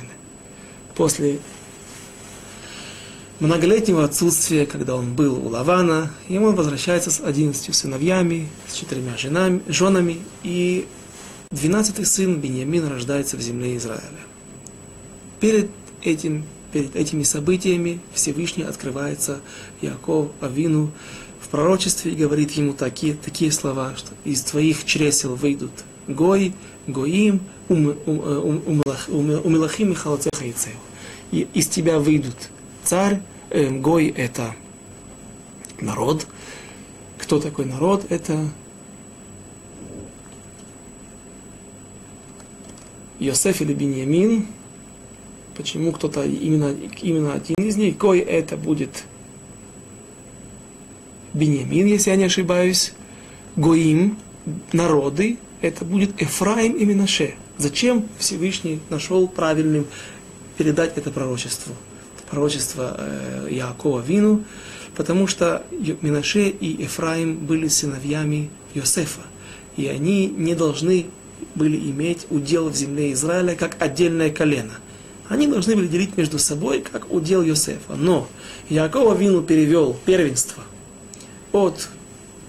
S1: после многолетнего отсутствия, когда он был у Лавана, и он возвращается с одиннадцатью сыновьями, с четырьмя женами, женами, и двенадцатый сын Бениамин рождается в земле Израиля. Перед, этим, перед этими событиями Всевышний открывается Яков Авину в пророчестве и говорит ему такие, такие слова, что из твоих чресел выйдут Гой, Гоим, Умилахим и Халацеха и Из тебя выйдут царь, э, Гой это народ. Кто такой народ? Это Йосеф или Беньямин. Почему кто-то именно, именно один из них? Гой это будет Беньямин, если я не ошибаюсь. Гоим, народы, это будет Эфраим и Минаше. Зачем Всевышний нашел правильным передать это пророчество? пророчество э, Яакова Вину, потому что Минаше и Ефраим были сыновьями Йосефа, и они не должны были иметь удел в земле Израиля как отдельное колено. Они должны были делить между собой как удел Йосефа. Но Яакова Вину перевел первенство от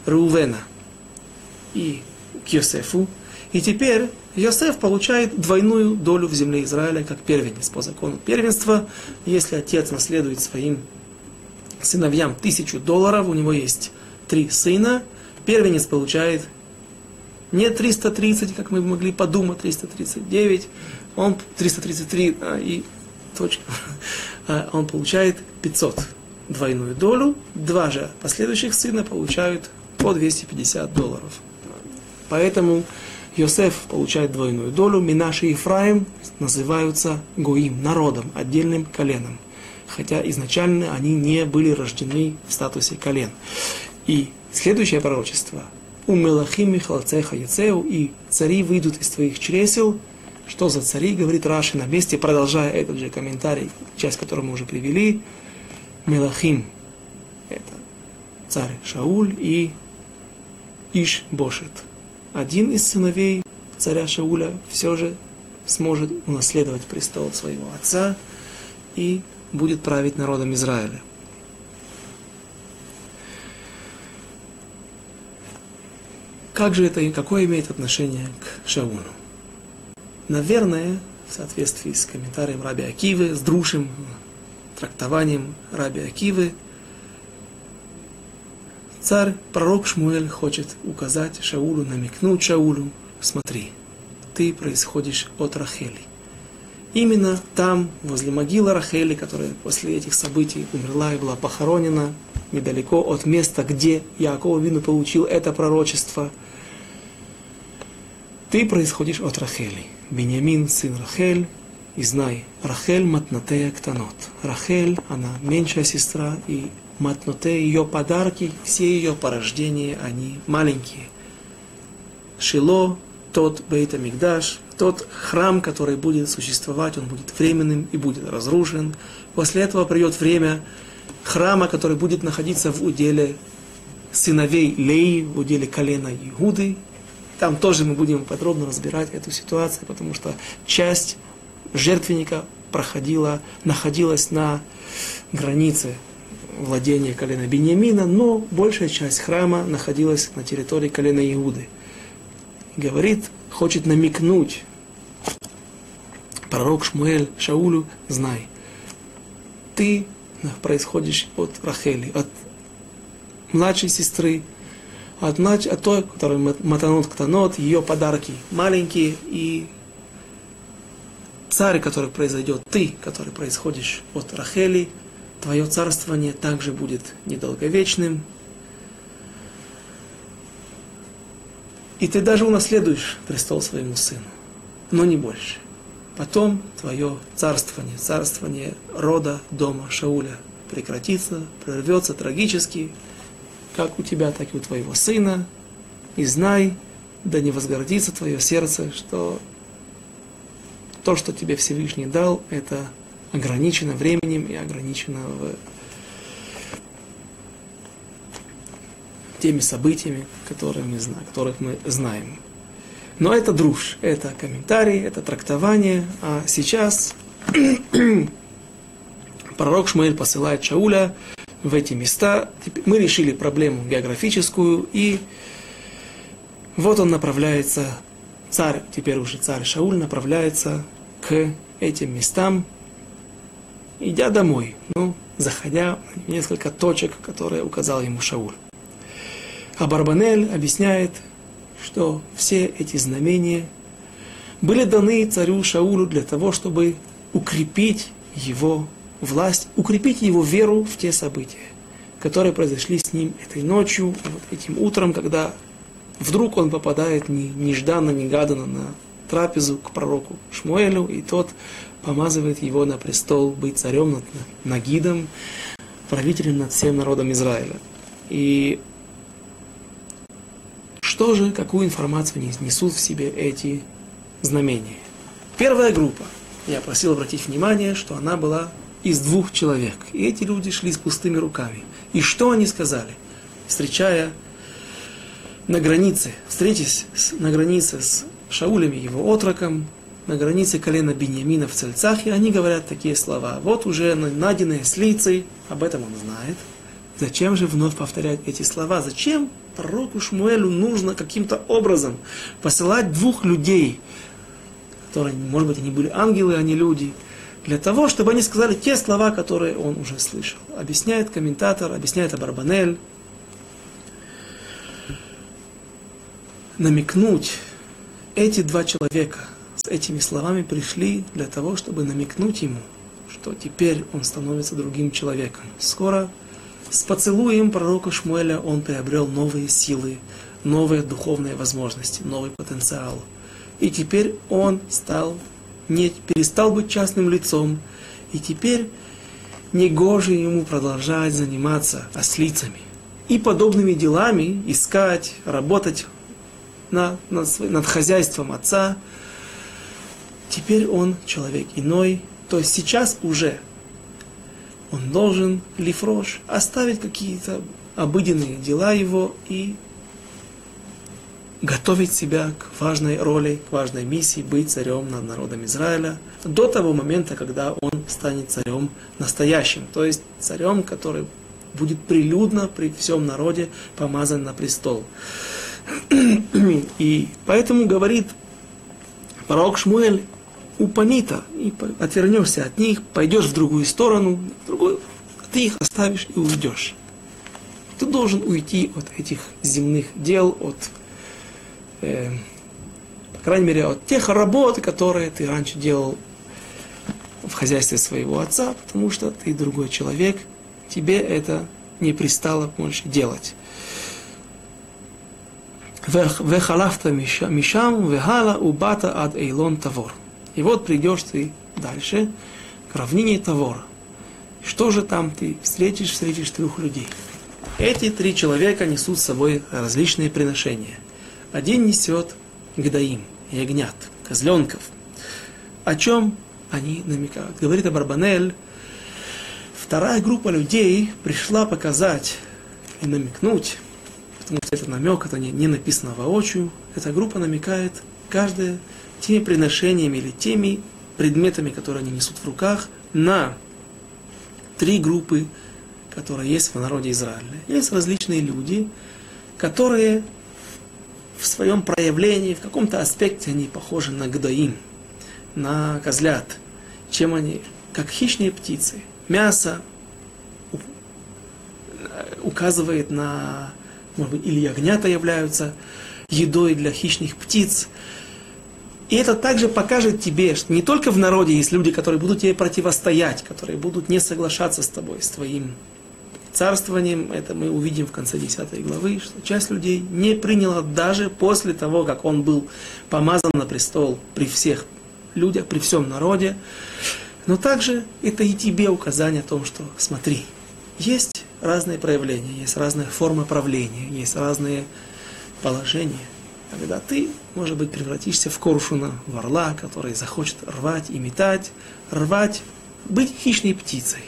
S1: Рувена и к Йосефу, и теперь Йосеф получает двойную долю в земле Израиля как первенец по закону первенства. Если отец наследует своим сыновьям тысячу долларов, у него есть три сына, первенец получает не 330, как мы могли подумать, 339, он 333 а, и точка. А, он получает 500 двойную долю, два же последующих сына получают по 250 долларов. Поэтому Йосеф получает двойную долю, Минаши и Ефраим называются Гоим, народом, отдельным коленом. Хотя изначально они не были рождены в статусе колен. И следующее пророчество. У Мелахим Михалцеха Яцеу и цари выйдут из твоих чресел. Что за цари, говорит Раши на месте, продолжая этот же комментарий, часть которого мы уже привели. Мелахим – это царь Шауль и Иш Бошет – один из сыновей царя Шауля все же сможет унаследовать престол своего отца и будет править народом Израиля. Как же это, какое имеет отношение к Шаулю? Наверное, в соответствии с комментарием Раби Акивы, с дружим трактованием Раби Акивы, царь, пророк Шмуэль хочет указать Шаулу, намекнуть Шаулу, смотри, ты происходишь от Рахели. Именно там, возле могилы Рахели, которая после этих событий умерла и была похоронена, недалеко от места, где Яков Вину получил это пророчество, ты происходишь от Рахели. Бениамин, сын Рахель, и знай, Рахель матнатея ктанот. Рахель, она меньшая сестра, и матноте, ее подарки, все ее порождения, они маленькие. Шило, тот Бейт Мигдаш, тот храм, который будет существовать, он будет временным и будет разрушен. После этого придет время храма, который будет находиться в уделе сыновей Леи, в уделе колена Иуды. Там тоже мы будем подробно разбирать эту ситуацию, потому что часть жертвенника проходила, находилась на границе владения колена Бениамина, но большая часть храма находилась на территории колена Иуды. Говорит, хочет намекнуть пророк Шмуэль Шаулю, знай, ты происходишь от Рахели, от младшей сестры, от, от той, которая матанот ктанот, ее подарки маленькие, и царь, который произойдет, ты, который происходишь от Рахели, твое царствование также будет недолговечным, и ты даже унаследуешь престол своему сыну, но не больше. Потом твое царствование, царствование рода дома Шауля прекратится, прервется трагически, как у тебя, так и у твоего сына. И знай, да не возгордится твое сердце, что то, что тебе Всевышний дал, это ограничено временем и ограничено в теми событиями, которые мы знаем, которых мы знаем. Но это друж, это комментарий, это трактование. А сейчас пророк Шмуэль посылает Шауля в эти места. Мы решили проблему географическую, и вот он направляется, царь, теперь уже царь Шауль, направляется к этим местам, идя домой, ну, заходя в несколько точек, которые указал ему Шауль. А Барбанель объясняет, что все эти знамения были даны царю Шаулю для того, чтобы укрепить его власть, укрепить его веру в те события, которые произошли с ним этой ночью, вот этим утром, когда вдруг он попадает не, нежданно, негаданно на трапезу к пророку Шмуэлю, и тот помазывает его на престол быть царем над Нагидом, правителем над всем народом Израиля. И что же, какую информацию несут в себе эти знамения? Первая группа. Я просил обратить внимание, что она была из двух человек. И эти люди шли с пустыми руками. И что они сказали? Встречая на границе, встретясь на границе с Шаулем и его отроком, на границе колена Беньямина в Цельцах, и они говорят такие слова. Вот уже найденные с лицей, об этом он знает. Зачем же вновь повторять эти слова? Зачем пророку Шмуэлю нужно каким-то образом посылать двух людей, которые, может быть, они были ангелы, а не люди, для того, чтобы они сказали те слова, которые он уже слышал. Объясняет комментатор, объясняет Абарбанель. Намекнуть эти два человека с этими словами пришли для того, чтобы намекнуть ему, что теперь он становится другим человеком. Скоро с поцелуем пророка Шмуэля он приобрел новые силы, новые духовные возможности, новый потенциал. И теперь он стал, не перестал быть частным лицом, и теперь негоже ему продолжать заниматься ослицами и подобными делами, искать, работать над, над, над хозяйством отца. Теперь он человек иной, то есть сейчас уже он должен лифрош оставить какие-то обыденные дела его и готовить себя к важной роли, к важной миссии быть царем над народом Израиля до того момента, когда он станет царем настоящим, то есть царем, который будет прилюдно при всем народе помазан на престол. И поэтому говорит пророк Шмуэль, упанита, и отвернешься от них, пойдешь в другую сторону, в другую, ты их оставишь и уйдешь. Ты должен уйти от этих земных дел, от, э, по крайней мере, от тех работ, которые ты раньше делал в хозяйстве своего отца, потому что ты другой человек, тебе это не пристало больше делать. Вехалафта мишам, вехала убата ад эйлон тавор. И вот придешь ты дальше к равнине Тавора. Что же там ты встретишь? Встретишь трех людей. Эти три человека несут с собой различные приношения. Один несет гдаим, ягнят, козленков. О чем они намекают? Говорит Абарбанель, вторая группа людей пришла показать и намекнуть, потому что это намек, это не, не написано воочию, эта группа намекает каждое теми приношениями или теми предметами, которые они несут в руках, на три группы, которые есть в народе Израиля. Есть различные люди, которые в своем проявлении, в каком-то аспекте они похожи на гдаим, на козлят. Чем они? Как хищные птицы. Мясо указывает на, может быть, или ягнята являются едой для хищных птиц. И это также покажет тебе, что не только в народе есть люди, которые будут тебе противостоять, которые будут не соглашаться с тобой, с твоим царствованием. Это мы увидим в конце 10 главы, что часть людей не приняла даже после того, как он был помазан на престол при всех людях, при всем народе. Но также это и тебе указание о том, что смотри, есть разные проявления, есть разные формы правления, есть разные положения – когда ты, может быть, превратишься в коршуна, в орла, который захочет рвать и метать, рвать, быть хищной птицей.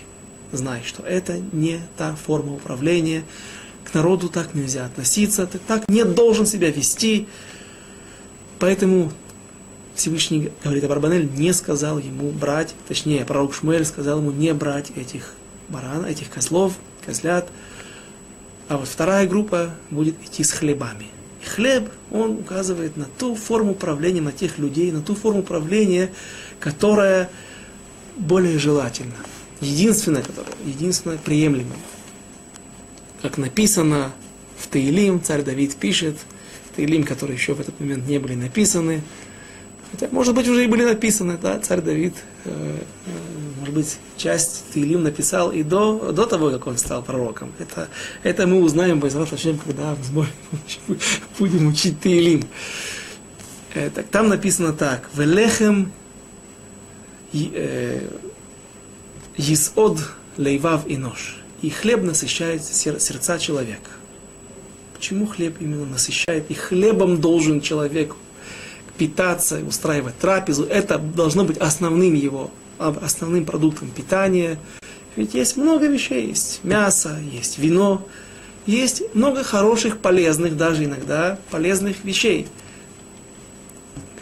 S1: Знай, что это не та форма управления, к народу так нельзя относиться, ты так не должен себя вести. Поэтому Всевышний, говорит Абарбанель, не сказал ему брать, точнее, пророк Шмуэль сказал ему не брать этих баран, этих козлов, козлят. А вот вторая группа будет идти с хлебами – Хлеб, он указывает на ту форму правления, на тех людей, на ту форму правления, которая более желательна. Единственная, которая, единственная приемлемая. Как написано в Таилим, царь Давид пишет, Таилим, которые еще в этот момент не были написаны, хотя, может быть, уже и были написаны, да, царь Давид э, э, может быть, часть Таилим написал и до, до того, как он стал пророком. Это, это мы узнаем, Байзрат когда будем учить Таилим. Так, там написано так. Велехем э, Исод лейвав и нож. И хлеб насыщает сердца человека. Почему хлеб именно насыщает? И хлебом должен человек питаться, устраивать трапезу. Это должно быть основным его основным продуктом питания. Ведь есть много вещей, есть мясо, есть вино, есть много хороших, полезных, даже иногда полезных вещей.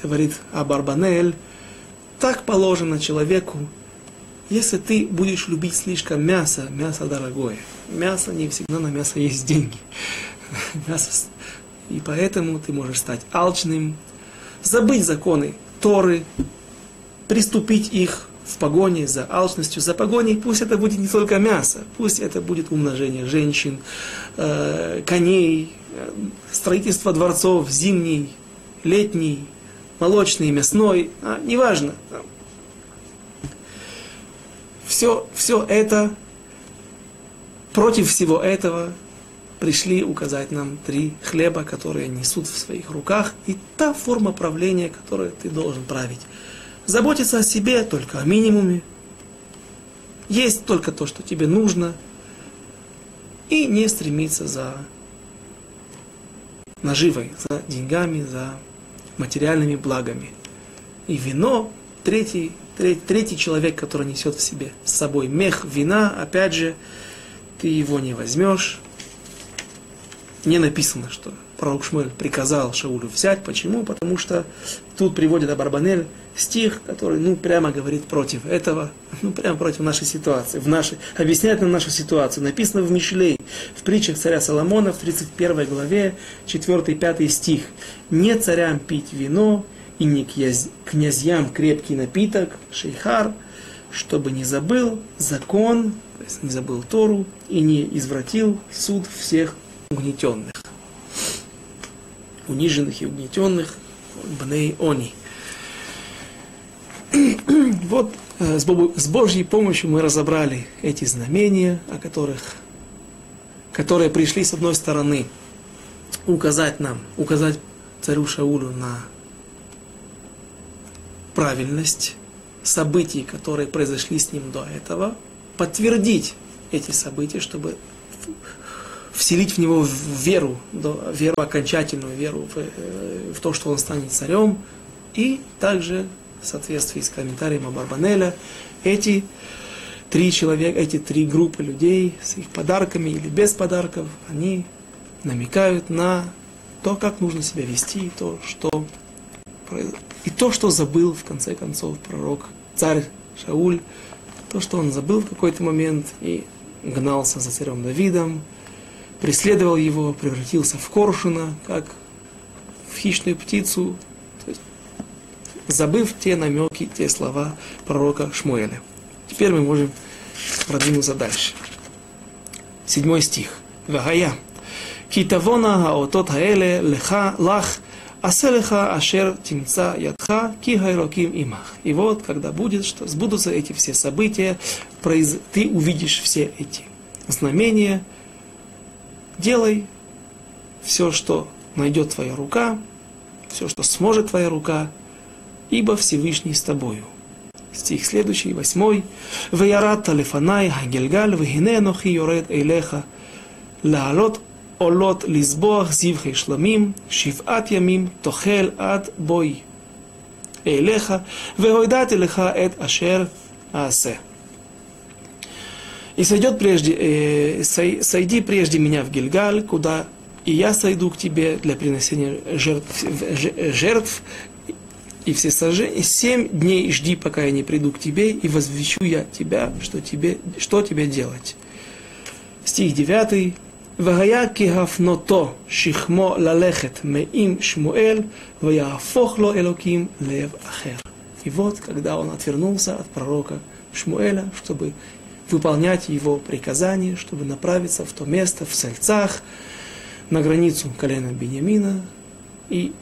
S1: Говорит Абарбанель, так положено человеку, если ты будешь любить слишком мясо, мясо дорогое. Мясо не всегда на мясо есть деньги. Мясо, и поэтому ты можешь стать алчным, забыть законы Торы, приступить их в погоне за алчностью, за погоней, пусть это будет не только мясо, пусть это будет умножение женщин, э, коней, э, строительство дворцов, зимний, летний, молочный, мясной, а, неважно. Все, все это, против всего этого пришли указать нам три хлеба, которые несут в своих руках, и та форма правления, которую ты должен править заботиться о себе только о минимуме, есть только то, что тебе нужно, и не стремиться за наживой, за деньгами, за материальными благами. И вино, третий, третий, человек, который несет в себе с собой мех вина, опять же, ты его не возьмешь. Не написано, что пророк Шмель приказал Шаулю взять. Почему? Потому что тут приводит Абарбанель стих, который, ну, прямо говорит против этого, ну, прямо против нашей ситуации, в нашей, объясняет нам нашу ситуацию. Написано в Мишлей, в притчах царя Соломона, в 31 главе, 4-5 стих. «Не царям пить вино, и не князь, князьям крепкий напиток, шейхар, чтобы не забыл закон, то есть не забыл Тору и не извратил суд всех угнетенных. Униженных и угнетенных Бней Они. Вот э, с Божьей помощью мы разобрали эти знамения, о которых, которые пришли с одной стороны указать нам, указать царю Шаулю на правильность событий, которые произошли с ним до этого, подтвердить эти события, чтобы вселить в него веру, веру окончательную, веру в, э, в то, что он станет царем, и также в соответствии с комментарием Абарбанеля, эти три человека, эти три группы людей с их подарками или без подарков, они намекают на то, как нужно себя вести, то, что, и то, что забыл в конце концов пророк, царь Шауль, то, что он забыл в какой-то момент и гнался за царем Давидом, преследовал его, превратился в коршуна, как в хищную птицу, есть, забыв те намеки, те слова пророка Шмуэля. Теперь мы можем продвинуться дальше. Седьмой стих. Вагая. Китавона хаотот хаэле леха лах Аселеха ашер тимца ядха ки хайроким имах. И вот, когда будет, что сбудутся эти все события, ты увидишь все эти знамения, делай все, что найдет твоя рука, все, что сможет твоя рука, ибо Всевышний с тобою. Стих следующий, восьмой. «Ваярат талифанай хагельгаль вегине нохи йоред эйлеха лаалот עולות לזבוח זבחי שלמים, שבעת ימים תאכל עד בואי אליך, והודעתי לך את אשר אעשה. И сойдет прежде, э, сойди прежде меня в Гильгаль, куда и я сойду к тебе для принесения жертв, жертв и все сожжения. Семь дней жди, пока я не приду к тебе, и возвещу я тебя, что тебе, что тебе делать. Стих 9. והיה כהפנותו שכמו ללכת מעם שמואל, ויהפוך לו אלוקים лев אחר. И вот, когда он отвернулся от пророка Шмуэля, чтобы выполнять его приказания, чтобы направиться в то место, в Сальцах, на границу колена Бениамина, и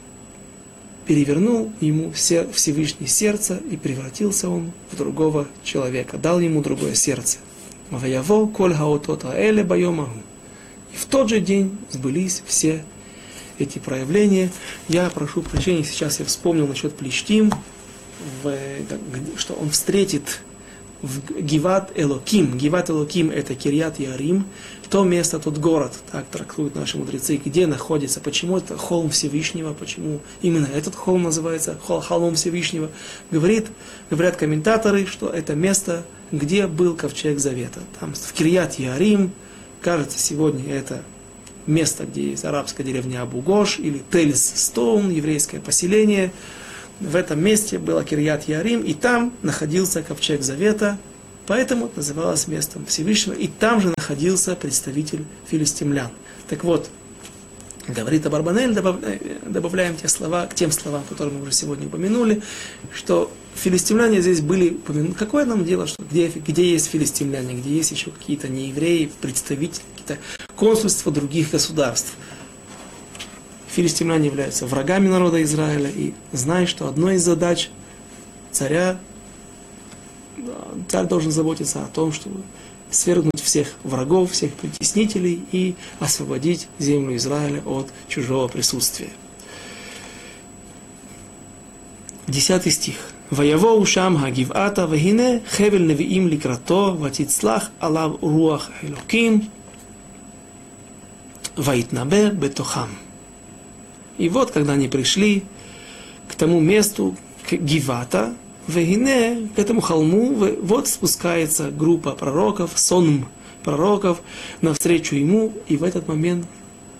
S1: перевернул ему Всевышний сердце, и превратился он в другого человека, дал ему другое сердце. Ваяво коль хаотота эле байомаху. И в тот же день сбылись все эти проявления. Я прошу прощения, сейчас я вспомнил насчет Плештим, что он встретит в Гиват Элоким. Гиват Элоким это Кирьят Ярим, то место, тот город, так трактуют наши мудрецы, где находится, почему это холм Всевышнего, почему именно этот холм называется хол, холмом Всевышнего. Говорит, говорят комментаторы, что это место, где был ковчег Завета. Там в Кирьят Ярим, Кажется, сегодня это место, где есть арабская деревня Абугош или Тельс Стоун, еврейское поселение. В этом месте был Кирьят Ярим, и там находился ковчег Завета, поэтому это называлось местом Всевышнего, и там же находился представитель филистимлян. Так вот, говорит Абарбанель, добавляем те слова, к тем словам, которые мы уже сегодня упомянули, что филистимляне здесь были, какое нам дело, что где, где есть филистимляне, где есть еще какие-то неевреи, представители, какие-то консульства других государств. Филистимляне являются врагами народа Израиля, и знай, что одной из задач царя, царь должен заботиться о том, чтобы свергнуть всех врагов, всех притеснителей и освободить землю Израиля от чужого присутствия. Десятый стих. «Ваявоу шам хагивата вагине хевель невиим ликрато ватицлах алав руах элоким ваитнабе бетохам». И вот, когда они пришли к тому месту, к Гивата, Вегине, к этому холму, вот спускается группа пророков, сонм пророков, навстречу ему, и в этот момент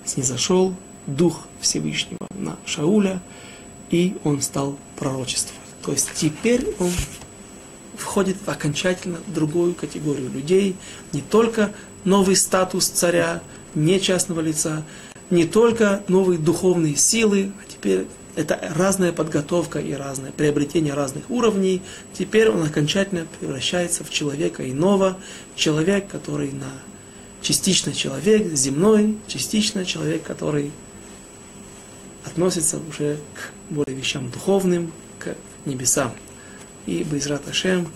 S1: снизошел Дух Всевышнего на Шауля, и он стал пророчествовать. То есть теперь он входит в окончательно другую категорию людей, не только новый статус царя, не частного лица, не только новые духовные силы, а теперь это разная подготовка и разное приобретение разных уровней. Теперь он окончательно превращается в человека иного, человек, который на частично человек земной, частично человек, который относится уже к более вещам духовным, к небесам. И Байзрат Ашем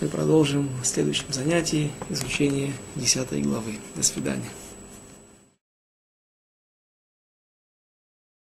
S1: мы продолжим в следующем занятии изучение 10 главы. До свидания.